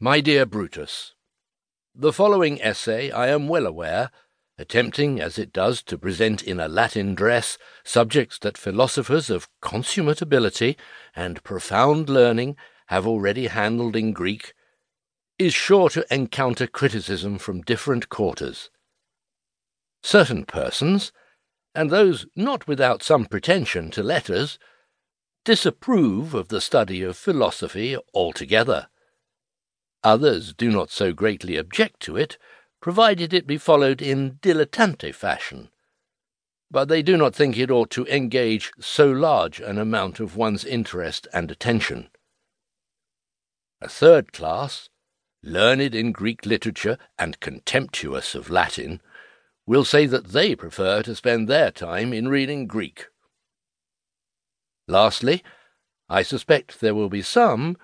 My dear Brutus, The following essay, I am well aware, attempting as it does to present in a Latin dress subjects that philosophers of consummate ability and profound learning have already handled in Greek, is sure to encounter criticism from different quarters. Certain persons, and those not without some pretension to letters, disapprove of the study of philosophy altogether. Others do not so greatly object to it, provided it be followed in dilettante fashion. But they do not think it ought to engage so large an amount of one's interest and attention. A third class, learned in Greek literature and contemptuous of Latin, will say that they prefer to spend their time in reading Greek. Lastly, I suspect there will be some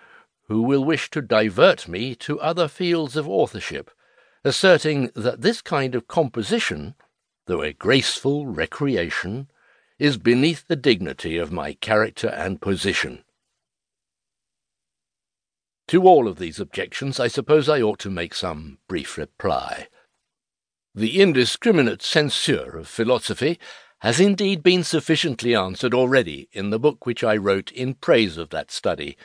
who will wish to divert me to other fields of authorship, asserting that this kind of composition, though a graceful recreation, is beneath the dignity of my character and position. To all of these objections I suppose I ought to make some brief reply. The indiscriminate censure of philosophy has indeed been sufficiently answered already in the book which I wrote in praise of that study,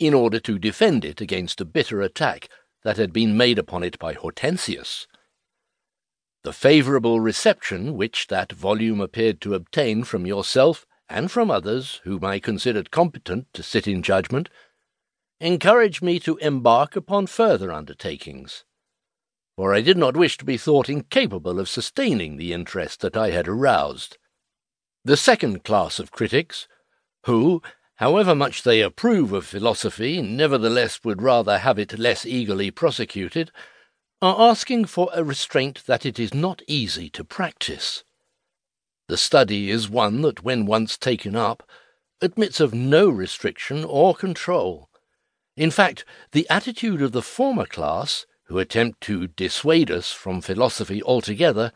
in order to defend it against a bitter attack that had been made upon it by Hortensius. The favourable reception which that volume appeared to obtain from yourself and from others whom I considered competent to sit in judgment encouraged me to embark upon further undertakings, for I did not wish to be thought incapable of sustaining the interest that I had aroused. The second class of critics, who, however much they approve of philosophy, nevertheless would rather have it less eagerly prosecuted, are asking for a restraint that it is not easy to practice. The study is one that, when once taken up, admits of no restriction or control. In fact, the attitude of the former class, who attempt to dissuade us from philosophy altogether,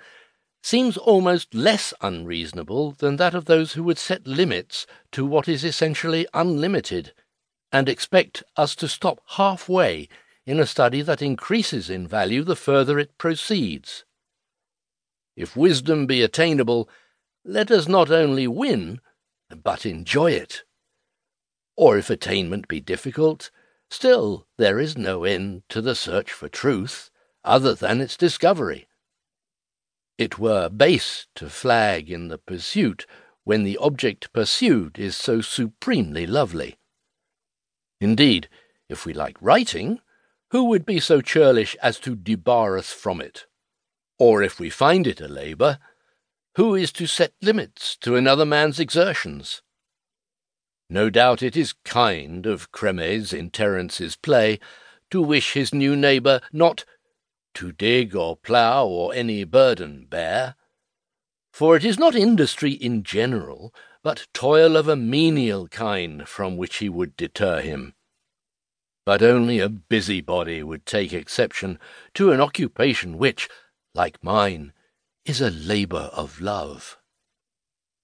seems almost less unreasonable than that of those who would set limits to what is essentially unlimited, and expect us to stop halfway in a study that increases in value the further it proceeds. If wisdom be attainable, let us not only win, but enjoy it. Or if attainment be difficult, still there is no end to the search for truth, other than its discovery. It were base to flag in the pursuit when the object pursued is so supremely lovely. Indeed, if we like writing, who would be so churlish as to debar us from it? Or if we find it a labour, who is to set limits to another man's exertions? No doubt it is kind of Chremes in Terence's play to wish his new neighbour not to dig or plough or any burden bear. For it is not industry in general, but toil of a menial kind from which he would deter him. But only a busybody would take exception to an occupation which, like mine, is a labour of love.